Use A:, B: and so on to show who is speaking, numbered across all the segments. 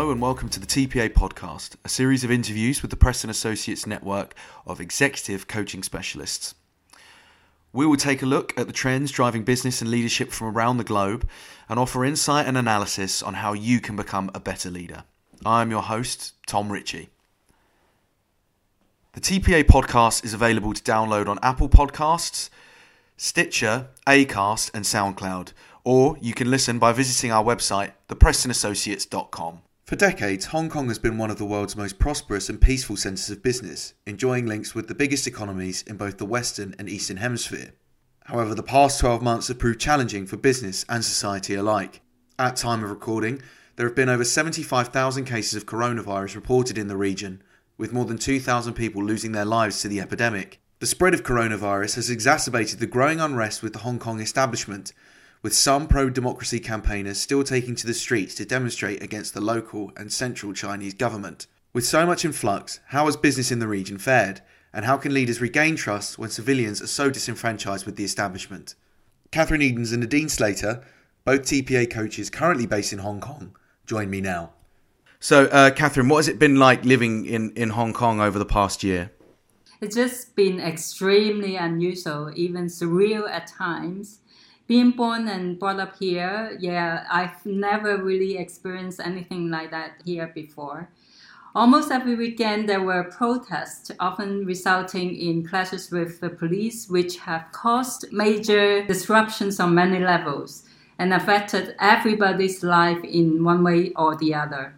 A: Hello and welcome to the TPA podcast, a series of interviews with the Preston Associates network of executive coaching specialists. We will take a look at the trends driving business and leadership from around the globe and offer insight and analysis on how you can become a better leader. I am your host, Tom Ritchie. The TPA podcast is available to download on Apple Podcasts, Stitcher, Acast, and SoundCloud, or you can listen by visiting our website, theprestonassociates.com. For decades, Hong Kong has been one of the world's most prosperous and peaceful centres of business, enjoying links with the biggest economies in both the Western and Eastern Hemisphere. However, the past 12 months have proved challenging for business and society alike. At time of recording, there have been over 75,000 cases of coronavirus reported in the region, with more than 2,000 people losing their lives to the epidemic. The spread of coronavirus has exacerbated the growing unrest with the Hong Kong establishment, with some pro democracy campaigners still taking to the streets to demonstrate against the local and central Chinese government. With so much in flux, how has business in the region fared, and how can leaders regain trust when civilians are so disenfranchised with the establishment? Catherine Eidens and Nadine Slater, both TPA coaches currently based in Hong Kong, join me now. So, uh, Catherine, what has it been like living in, in Hong Kong over the past year?
B: It's just been extremely unusual, even surreal at times. Being born and brought up here, yeah, I've never really experienced anything like that here before. Almost every weekend, there were protests, often resulting in clashes with the police, which have caused major disruptions on many levels and affected everybody's life in one way or the other.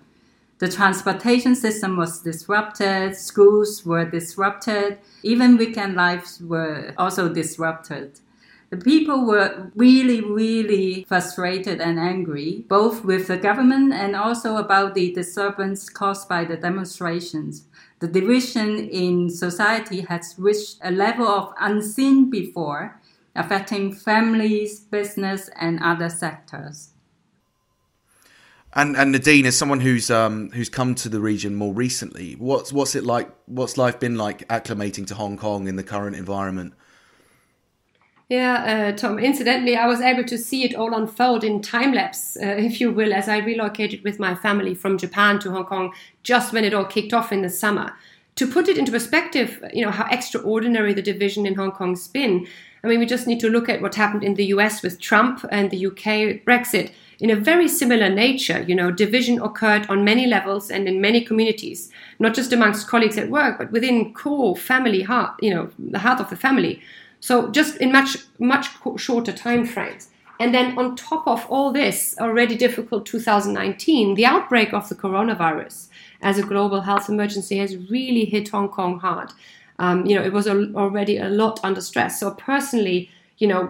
B: The transportation system was disrupted, schools were disrupted, even weekend lives were also disrupted. The people were really, really frustrated and angry, both with the government and also about the disturbance caused by the demonstrations. The division in society has reached a level of unseen before, affecting families, business, and other sectors.
A: And and Nadine, as someone who's um, who's come to the region more recently, what's what's it like? What's life been like acclimating to Hong Kong in the current environment?
C: Yeah, uh, Tom. Incidentally, I was able to see it all unfold in time lapse, uh, if you will, as I relocated with my family from Japan to Hong Kong just when it all kicked off in the summer. To put it into perspective, you know how extraordinary the division in Hong Kong's been. I mean, we just need to look at what happened in the US with Trump and the UK Brexit in a very similar nature. You know, division occurred on many levels and in many communities, not just amongst colleagues at work, but within core family heart, you know, the heart of the family. So just in much much shorter time frames. And then on top of all this already difficult 2019, the outbreak of the coronavirus as a global health emergency has really hit Hong Kong hard. Um, you know, it was already a lot under stress. So personally, you know,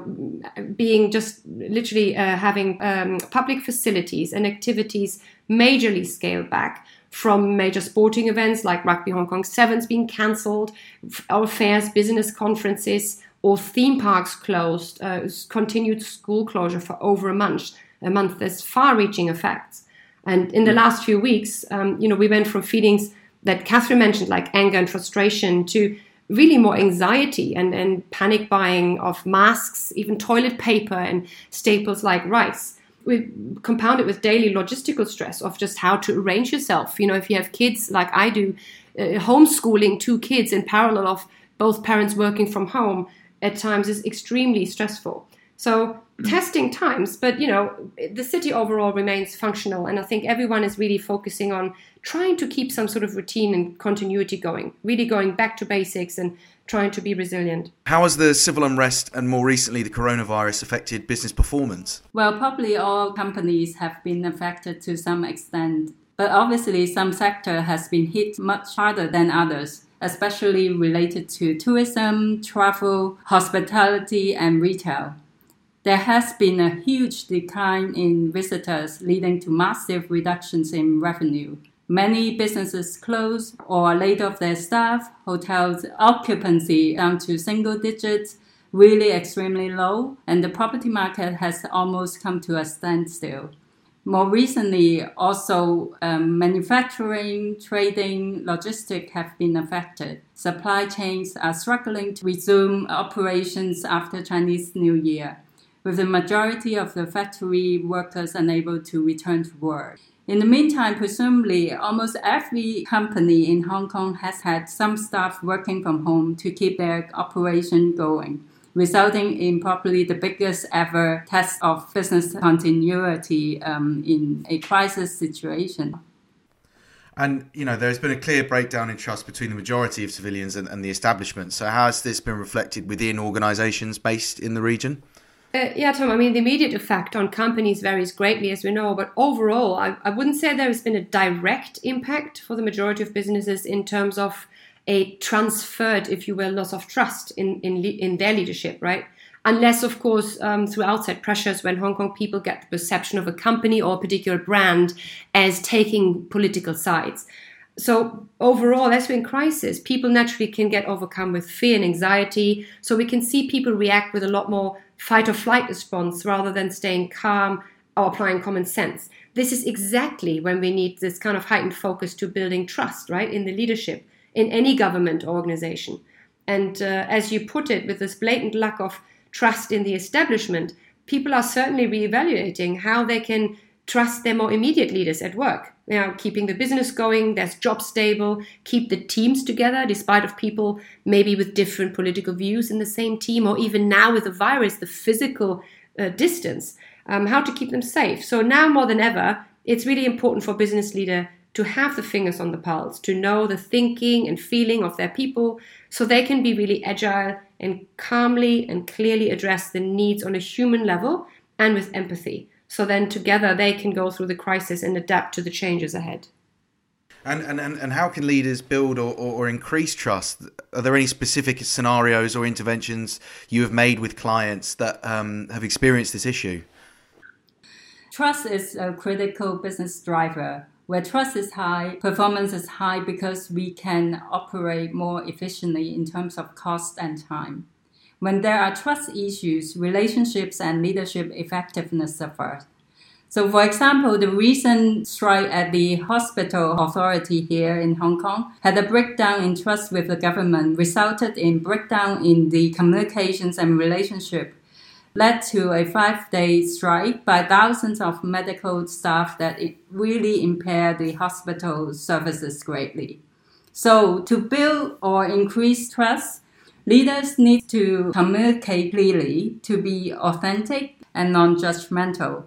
C: being just literally uh, having um, public facilities and activities majorly scaled back from major sporting events like Rugby Hong Kong Sevens being cancelled, our fairs, business conferences, or theme parks closed, uh, continued school closure for over a month. A month has far-reaching effects. And in the last few weeks, um, you know, we went from feelings that Catherine mentioned, like anger and frustration, to really more anxiety and, and panic buying of masks, even toilet paper and staples like rice. We compound it with daily logistical stress of just how to arrange yourself. You know, if you have kids like I do, uh, homeschooling two kids in parallel of both parents working from home at times is extremely stressful. So mm. testing times, but you know, the city overall remains functional, and I think everyone is really focusing on trying to keep some sort of routine and continuity going, really going back to basics and trying to be resilient.
A: How has the civil unrest and more recently the coronavirus affected business performance?
B: Well, probably all companies have been affected to some extent, but obviously some sector has been hit much harder than others especially related to tourism, travel, hospitality, and retail. There has been a huge decline in visitors, leading to massive reductions in revenue. Many businesses closed or laid off their staff, hotels' occupancy down to single digits, really extremely low, and the property market has almost come to a standstill. More recently, also um, manufacturing, trading, logistics have been affected. Supply chains are struggling to resume operations after Chinese New Year with the majority of the factory workers unable to return to work. In the meantime, presumably, almost every company in Hong Kong has had some staff working from home to keep their operation going, resulting in probably the biggest ever test of business continuity um, in a crisis situation.
A: And you know, there's been a clear breakdown in trust between the majority of civilians and, and the establishment. So, how has this been reflected within organisations based in the region?
C: Uh, yeah, Tom, I mean, the immediate effect on companies varies greatly, as we know, but overall, I, I wouldn't say there has been a direct impact for the majority of businesses in terms of a transferred, if you will, loss of trust in, in, in their leadership, right? Unless, of course, um, through outside pressures, when Hong Kong people get the perception of a company or a particular brand as taking political sides. So overall, as we're in crisis, people naturally can get overcome with fear and anxiety. So we can see people react with a lot more fight or flight response rather than staying calm or applying common sense. This is exactly when we need this kind of heightened focus to building trust, right, in the leadership in any government organization. And uh, as you put it, with this blatant lack of trust in the establishment, people are certainly reevaluating how they can trust their more immediate leaders at work. You know, keeping the business going, there's job stable, keep the teams together despite of people maybe with different political views in the same team, or even now with the virus, the physical uh, distance, um, how to keep them safe. So now more than ever, it's really important for business leader to have the fingers on the pulse, to know the thinking and feeling of their people, so they can be really agile and calmly and clearly address the needs on a human level and with empathy. So then together they can go through the crisis and adapt to the changes ahead.
A: And, and, and how can leaders build or, or, or, increase trust? Are there any specific scenarios or interventions you have made with clients that um, have experienced this issue?
B: Trust is a critical business driver. Where trust is high, performance is high because we can operate more efficiently in terms of cost and time. When there are trust issues, relationships and leadership effectiveness suffer. So, for example, the recent strike at the hospital authority here in Hong Kong had a breakdown in trust with the government, resulted in breakdown in the communications and relationship, led to a five-day strike by thousands of medical staff that it really impaired the hospital services greatly. So, to build or increase trust, Leaders need to communicate clearly, to be authentic and non judgmental,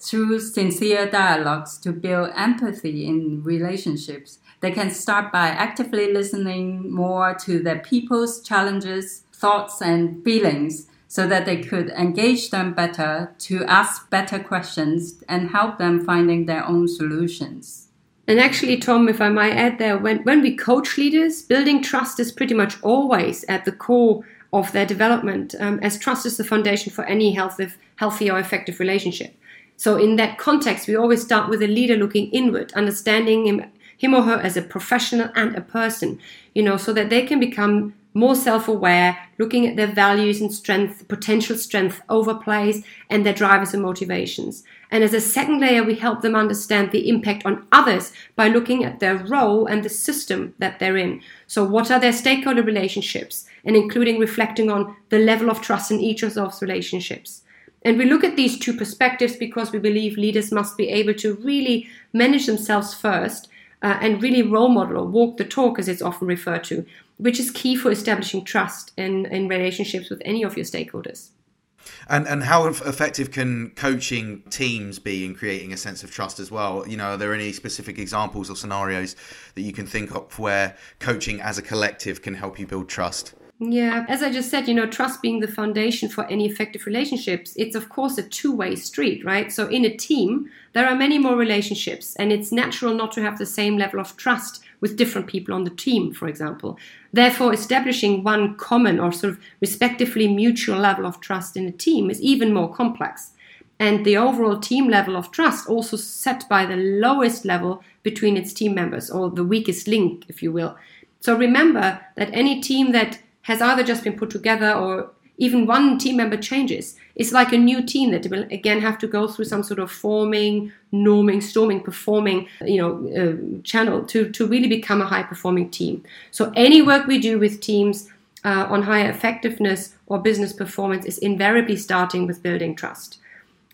B: through sincere dialogues to build empathy in relationships. They can start by actively listening more to their people's challenges, thoughts, and feelings so that they could engage them better, to ask better questions, and help them finding their own solutions.
C: And actually, Tom, if I might add there, when, when we coach leaders, building trust is pretty much always at the core of their development, um, as trust is the foundation for any healthy, healthy or effective relationship. So, in that context, we always start with a leader looking inward, understanding him, him or her as a professional and a person, you know, so that they can become more self aware, looking at their values and strength, potential strength overplays, and their drivers and motivations. And as a second layer, we help them understand the impact on others by looking at their role and the system that they're in. So, what are their stakeholder relationships? And including reflecting on the level of trust in each of those relationships. And we look at these two perspectives because we believe leaders must be able to really manage themselves first uh, and really role model or walk the talk, as it's often referred to, which is key for establishing trust in, in relationships with any of your stakeholders.
A: And and how effective can coaching teams be in creating a sense of trust as well? You know, are there any specific examples or scenarios that you can think of where coaching as a collective can help you build trust?
C: Yeah, as I just said, you know, trust being the foundation for any effective relationships, it's of course a two way street, right? So in a team, there are many more relationships, and it's natural not to have the same level of trust with different people on the team, for example. Therefore, establishing one common or sort of respectively mutual level of trust in a team is even more complex. And the overall team level of trust also set by the lowest level between its team members, or the weakest link, if you will. So remember that any team that has either just been put together or even one team member changes, it's like a new team that will again have to go through some sort of forming, norming, storming, performing, you know, uh, channel to to really become a high performing team. So any work we do with teams uh, on higher effectiveness or business performance is invariably starting with building trust.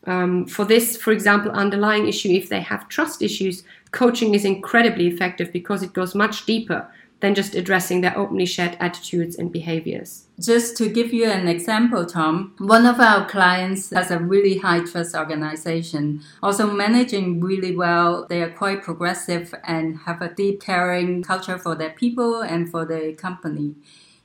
C: Um, for this, for example, underlying issue, if they have trust issues, coaching is incredibly effective because it goes much deeper than just addressing their openly shared attitudes and behaviors.
B: Just to give you an example, Tom, one of our clients has a really high trust organization, also managing really well. They are quite progressive and have a deep caring culture for their people and for the company.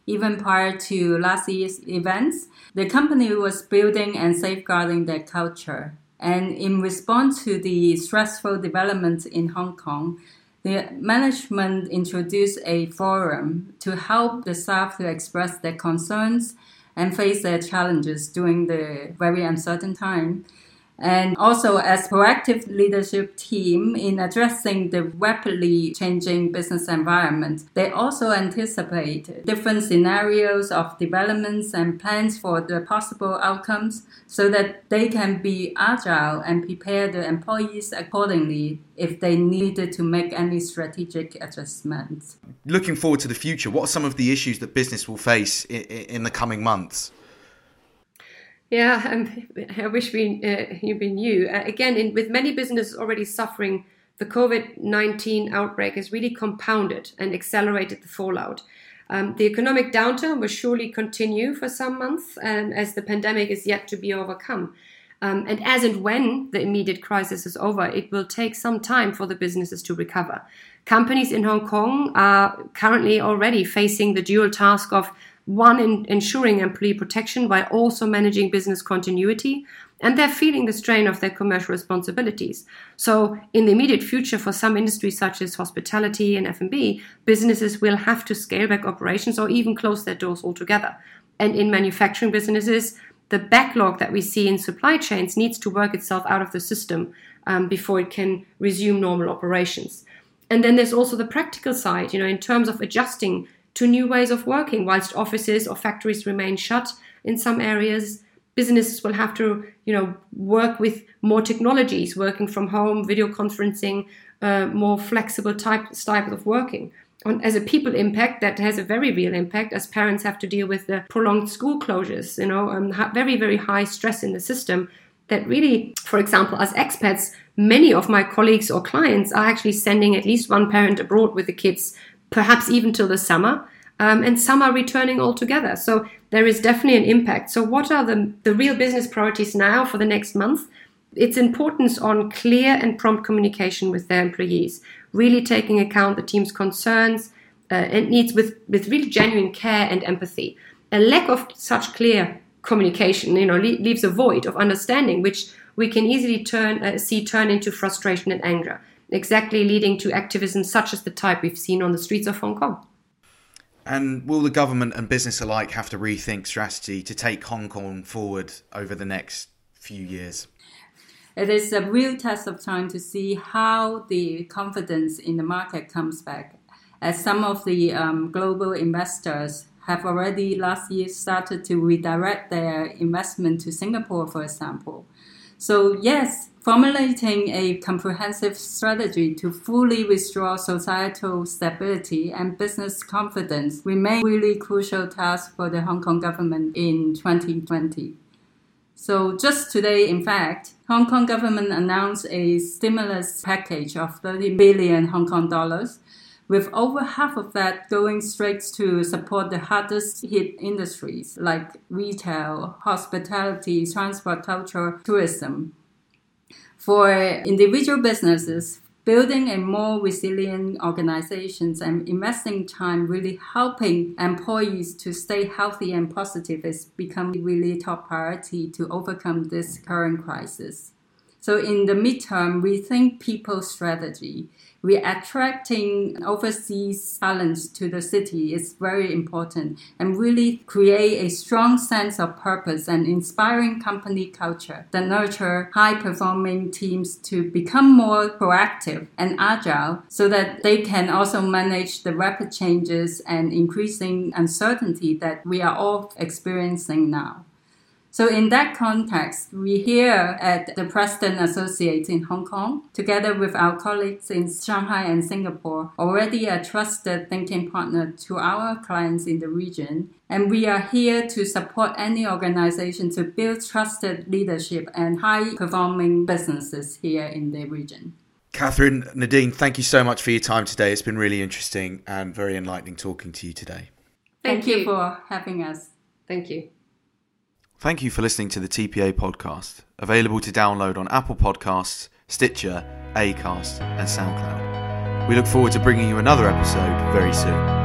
B: Even prior to last year's events, the company was building and safeguarding their culture. And in response to the stressful developments in Hong Kong, the management introduced a forum to help the staff to express their concerns and face their challenges during the very uncertain time and also as proactive leadership team in addressing the rapidly changing business environment. They also anticipate different scenarios of developments and plans for the possible outcomes so that they can be agile and prepare the employees accordingly if they needed to make any strategic adjustments.
A: Looking forward to the future, what are some of the issues that business will face in, in the coming months?
C: Yeah, um, I wish we uh, you knew. Uh, again, in, with many businesses already suffering, the COVID 19 outbreak has really compounded and accelerated the fallout. Um, the economic downturn will surely continue for some months um, as the pandemic is yet to be overcome. Um, and as and when the immediate crisis is over, it will take some time for the businesses to recover. Companies in Hong Kong are currently already facing the dual task of one in ensuring employee protection while also managing business continuity and they're feeling the strain of their commercial responsibilities. So in the immediate future for some industries such as hospitality and f&b businesses will have to scale back operations or even close their doors altogether. And in manufacturing businesses the backlog that we see in supply chains needs to work itself out of the system um, before it can resume normal operations. And then there's also the practical side you know in terms of adjusting to new ways of working. Whilst offices or factories remain shut in some areas, businesses will have to, you know, work with more technologies, working from home, video conferencing, uh, more flexible type type of working. As a people impact, that has a very real impact, as parents have to deal with the prolonged school closures. You know, um, very very high stress in the system. That really, for example, as expats, many of my colleagues or clients are actually sending at least one parent abroad with the kids perhaps even till the summer. Um, and some are returning altogether. So there is definitely an impact. So, what are the, the real business priorities now for the next month? Its importance on clear and prompt communication with their employees, really taking account the team's concerns uh, and needs with, with really genuine care and empathy. A lack of such clear communication, you know, le- leaves a void of understanding, which we can easily turn uh, see turn into frustration and anger exactly leading to activism such as the type we've seen on the streets of Hong Kong.
A: And will the government and business alike have to rethink strategy to take Hong Kong forward over the next few years?
B: It is a real test of time to see how the confidence in the market comes back, as some of the um, global investors have already last year started to redirect their investment to Singapore, for example. So, yes, formulating a comprehensive strategy to fully restore societal stability and business confidence remain really crucial task for the Hong Kong government in 2020. So just today, in fact, Hong Kong government announced a stimulus package of 30 billion Hong Kong dollars, with over half of that going straight to support the hardest hit industries like retail, hospitality, transport, culture, tourism. For individual businesses, building a more resilient organizations and investing time really helping employees to stay healthy and positive has become really top priority to overcome this current crisis. So in the midterm, we think people strategy we attracting overseas talents to the city is very important and really create a strong sense of purpose and inspiring company culture that nurture high performing teams to become more proactive and agile so that they can also manage the rapid changes and increasing uncertainty that we are all experiencing now. So, in that context, we here at the Preston Associates in Hong Kong, together with our colleagues in Shanghai and Singapore, already a trusted thinking partner to our clients in the region. And we are here to support any organization to build trusted leadership and high performing businesses here in the region.
A: Catherine, Nadine, thank you so much for your time today. It's been really interesting and very enlightening talking to you today.
B: Thank, Thank you. you for having us.
C: Thank you.
A: Thank you for listening to the TPA podcast, available to download on Apple Podcasts, Stitcher, Acast, and SoundCloud. We look forward to bringing you another episode very soon.